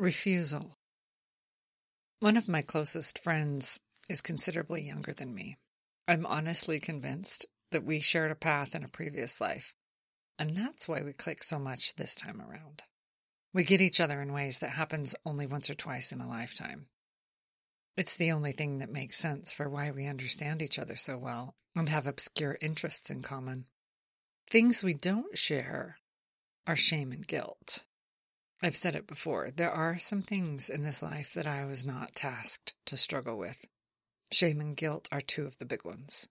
Refusal. One of my closest friends is considerably younger than me. I'm honestly convinced that we shared a path in a previous life, and that's why we click so much this time around. We get each other in ways that happens only once or twice in a lifetime. It's the only thing that makes sense for why we understand each other so well and have obscure interests in common. Things we don't share are shame and guilt. I've said it before. There are some things in this life that I was not tasked to struggle with. Shame and guilt are two of the big ones.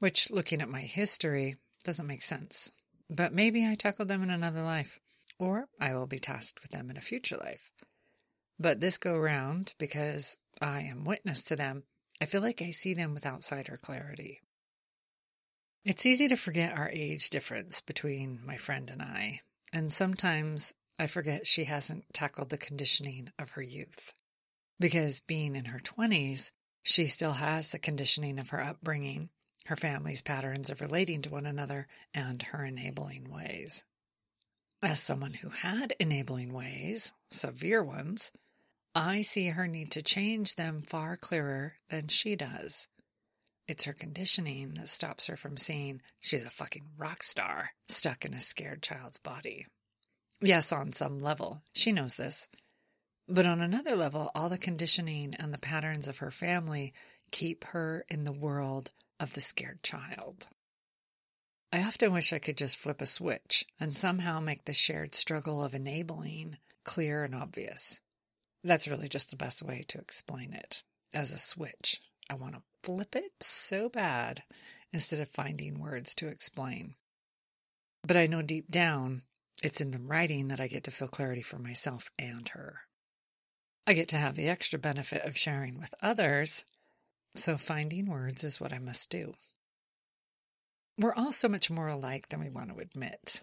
Which, looking at my history, doesn't make sense. But maybe I tackled them in another life, or I will be tasked with them in a future life. But this go round, because I am witness to them, I feel like I see them with outsider clarity. It's easy to forget our age difference between my friend and I, and sometimes I forget she hasn't tackled the conditioning of her youth. Because being in her 20s, she still has the conditioning of her upbringing, her family's patterns of relating to one another, and her enabling ways. As someone who had enabling ways, severe ones, I see her need to change them far clearer than she does. It's her conditioning that stops her from seeing she's a fucking rock star stuck in a scared child's body. Yes, on some level, she knows this. But on another level, all the conditioning and the patterns of her family keep her in the world of the scared child. I often wish I could just flip a switch and somehow make the shared struggle of enabling clear and obvious. That's really just the best way to explain it as a switch. I want to flip it so bad instead of finding words to explain. But I know deep down it's in the writing that I get to feel clarity for myself and her. I get to have the extra benefit of sharing with others, so finding words is what I must do. We're all so much more alike than we want to admit.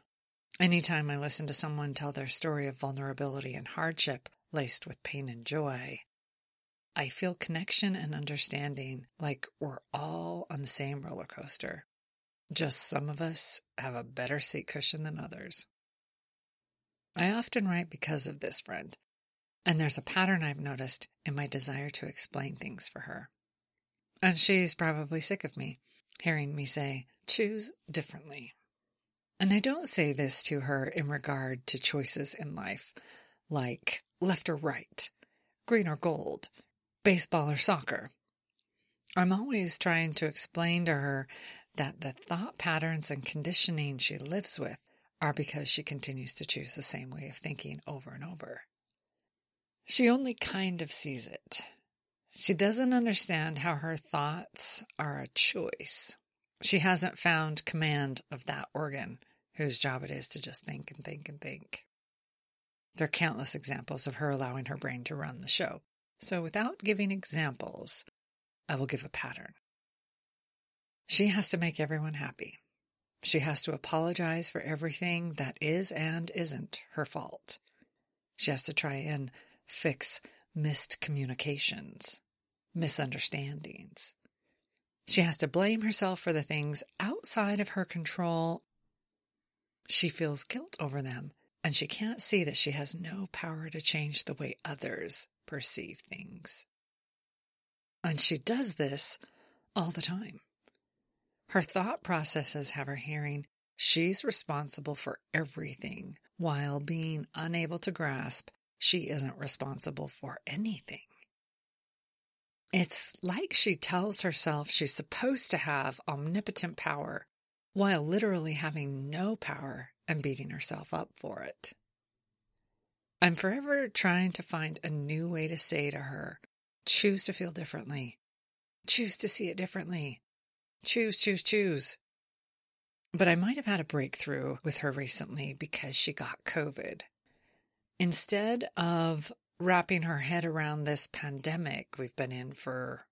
Anytime I listen to someone tell their story of vulnerability and hardship laced with pain and joy, I feel connection and understanding like we're all on the same roller coaster. Just some of us have a better seat cushion than others. I often write because of this friend, and there's a pattern I've noticed in my desire to explain things for her. And she's probably sick of me, hearing me say, choose differently. And I don't say this to her in regard to choices in life, like left or right, green or gold, baseball or soccer. I'm always trying to explain to her that the thought patterns and conditioning she lives with are because she continues to choose the same way of thinking over and over. She only kind of sees it. She doesn't understand how her thoughts are a choice. She hasn't found command of that organ whose job it is to just think and think and think. There are countless examples of her allowing her brain to run the show. So, without giving examples, I will give a pattern. She has to make everyone happy. She has to apologize for everything that is and isn't her fault. She has to try and fix missed communications, misunderstandings. She has to blame herself for the things outside of her control. She feels guilt over them, and she can't see that she has no power to change the way others perceive things. And she does this all the time. Her thought processes have her hearing she's responsible for everything while being unable to grasp she isn't responsible for anything. It's like she tells herself she's supposed to have omnipotent power while literally having no power and beating herself up for it. I'm forever trying to find a new way to say to her, choose to feel differently, choose to see it differently, Choose, choose, choose. But I might have had a breakthrough with her recently because she got COVID. Instead of wrapping her head around this pandemic we've been in for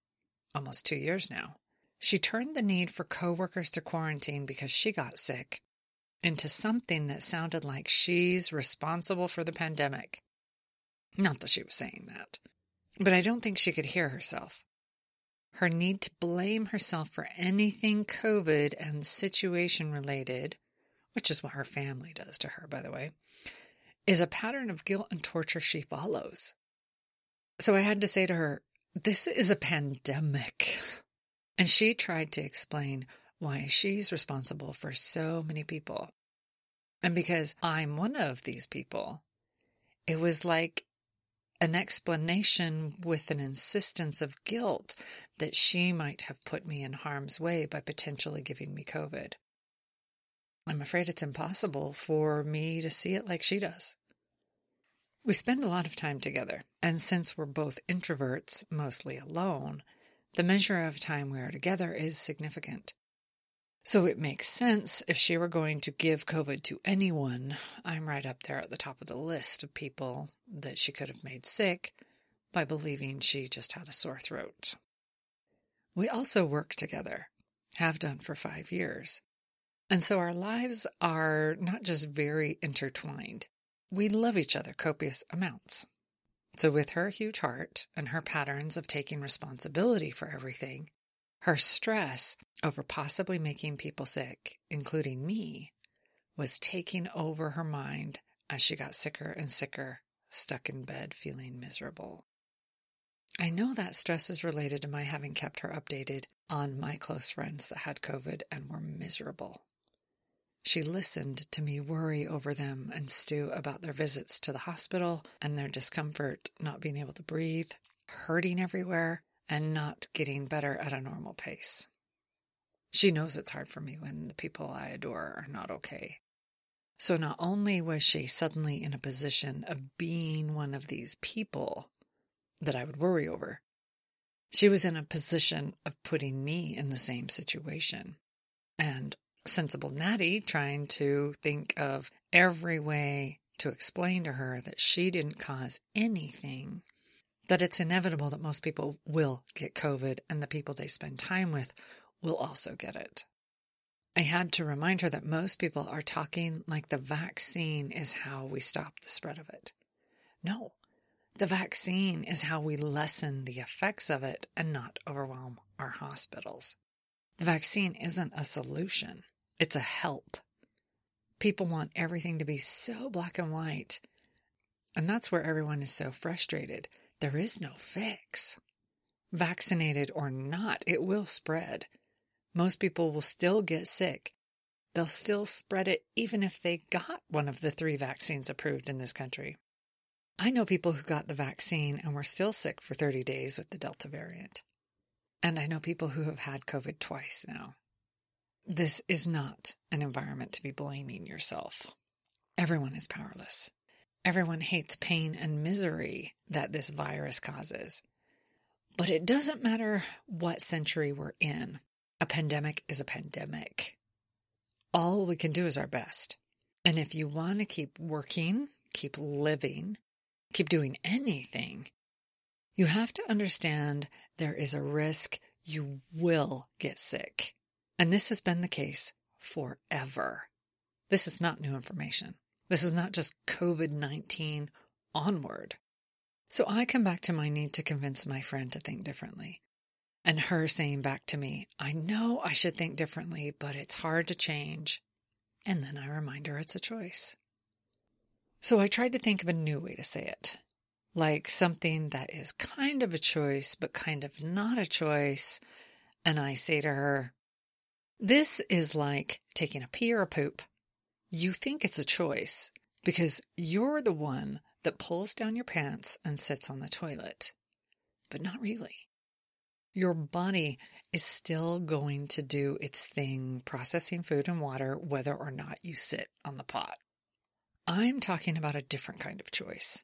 almost two years now, she turned the need for coworkers to quarantine because she got sick into something that sounded like she's responsible for the pandemic. Not that she was saying that, but I don't think she could hear herself. Her need to blame herself for anything COVID and situation related, which is what her family does to her, by the way, is a pattern of guilt and torture she follows. So I had to say to her, This is a pandemic. And she tried to explain why she's responsible for so many people. And because I'm one of these people, it was like an explanation with an insistence of guilt that she might have put me in harm's way by potentially giving me COVID. I'm afraid it's impossible for me to see it like she does. We spend a lot of time together, and since we're both introverts, mostly alone, the measure of time we are together is significant. So it makes sense if she were going to give COVID to anyone, I'm right up there at the top of the list of people that she could have made sick by believing she just had a sore throat. We also work together, have done for five years. And so our lives are not just very intertwined. We love each other copious amounts. So, with her huge heart and her patterns of taking responsibility for everything, her stress over possibly making people sick, including me, was taking over her mind as she got sicker and sicker, stuck in bed feeling miserable. I know that stress is related to my having kept her updated on my close friends that had COVID and were miserable. She listened to me worry over them and stew about their visits to the hospital and their discomfort not being able to breathe, hurting everywhere, and not getting better at a normal pace. She knows it's hard for me when the people I adore are not okay. So not only was she suddenly in a position of being one of these people that I would worry over, she was in a position of putting me in the same situation. And sensible Natty trying to think of every way to explain to her that she didn't cause anything, that it's inevitable that most people will get COVID and the people they spend time with will also get it. I had to remind her that most people are talking like the vaccine is how we stop the spread of it. No, the vaccine is how we lessen the effects of it and not overwhelm our hospitals. The vaccine isn't a solution. It's a help. People want everything to be so black and white. And that's where everyone is so frustrated. There is no fix. Vaccinated or not, it will spread. Most people will still get sick. They'll still spread it even if they got one of the three vaccines approved in this country. I know people who got the vaccine and were still sick for 30 days with the Delta variant. And I know people who have had COVID twice now. This is not an environment to be blaming yourself. Everyone is powerless. Everyone hates pain and misery that this virus causes. But it doesn't matter what century we're in, a pandemic is a pandemic. All we can do is our best. And if you want to keep working, keep living, keep doing anything, you have to understand there is a risk you will get sick. And this has been the case forever. This is not new information. This is not just COVID 19 onward. So I come back to my need to convince my friend to think differently. And her saying back to me, I know I should think differently, but it's hard to change. And then I remind her it's a choice. So I tried to think of a new way to say it, like something that is kind of a choice, but kind of not a choice. And I say to her, this is like taking a pee or a poop. You think it's a choice because you're the one that pulls down your pants and sits on the toilet, but not really. Your body is still going to do its thing processing food and water whether or not you sit on the pot. I'm talking about a different kind of choice,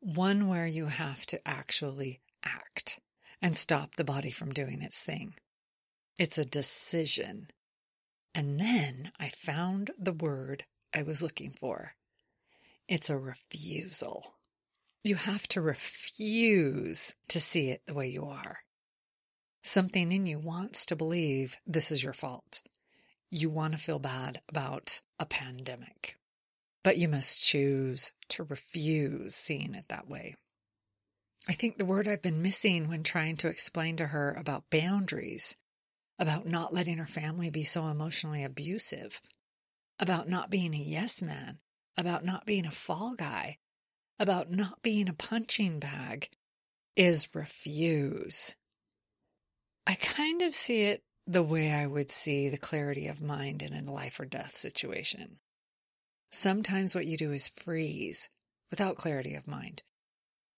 one where you have to actually act and stop the body from doing its thing. It's a decision. And then I found the word I was looking for. It's a refusal. You have to refuse to see it the way you are. Something in you wants to believe this is your fault. You want to feel bad about a pandemic. But you must choose to refuse seeing it that way. I think the word I've been missing when trying to explain to her about boundaries about not letting her family be so emotionally abusive, about not being a yes man, about not being a fall guy, about not being a punching bag, is refuse. I kind of see it the way I would see the clarity of mind in a life or death situation. Sometimes what you do is freeze without clarity of mind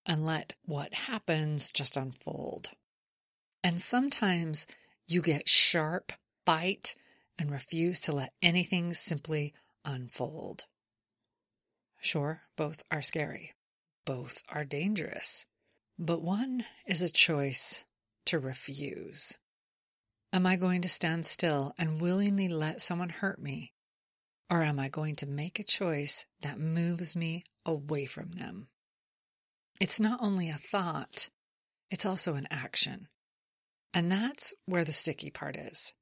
and let what happens just unfold. And sometimes you get sharp, bite, and refuse to let anything simply unfold. Sure, both are scary. Both are dangerous. But one is a choice to refuse. Am I going to stand still and willingly let someone hurt me? Or am I going to make a choice that moves me away from them? It's not only a thought, it's also an action. And that's where the sticky part is.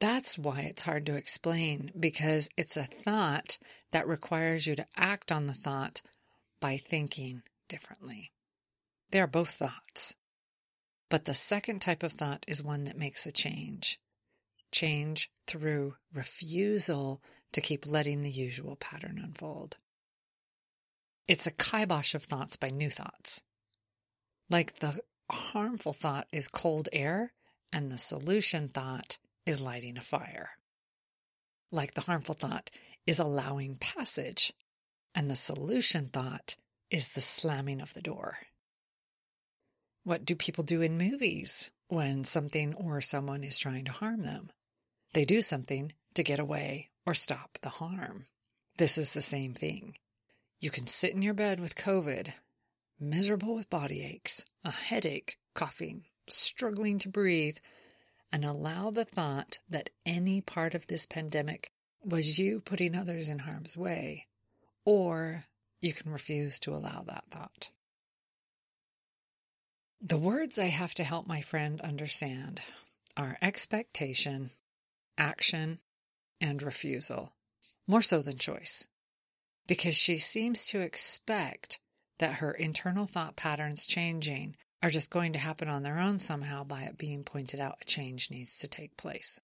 That's why it's hard to explain because it's a thought that requires you to act on the thought by thinking differently. They are both thoughts. But the second type of thought is one that makes a change. Change through refusal to keep letting the usual pattern unfold. It's a kibosh of thoughts by new thoughts. Like the harmful thought is cold air, and the solution thought is lighting a fire. Like the harmful thought is allowing passage, and the solution thought is the slamming of the door. What do people do in movies when something or someone is trying to harm them? They do something to get away or stop the harm. This is the same thing. You can sit in your bed with COVID, miserable with body aches, a headache, coughing, struggling to breathe, and allow the thought that any part of this pandemic was you putting others in harm's way, or you can refuse to allow that thought. The words I have to help my friend understand are expectation, action, and refusal, more so than choice, because she seems to expect that her internal thought patterns changing are just going to happen on their own somehow by it being pointed out a change needs to take place.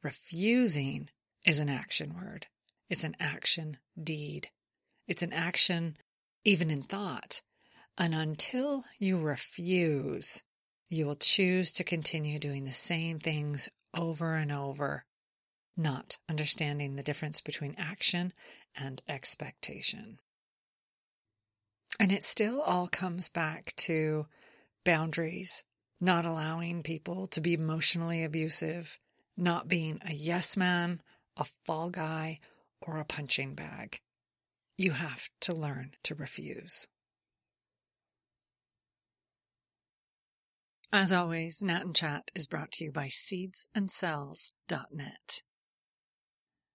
Refusing is an action word. It's an action deed. It's an action even in thought. And until you refuse, you will choose to continue doing the same things over and over, not understanding the difference between action and expectation. And it still all comes back to boundaries, not allowing people to be emotionally abusive, not being a yes man, a fall guy, or a punching bag. You have to learn to refuse. As always, Nat and Chat is brought to you by seedsandcells.net.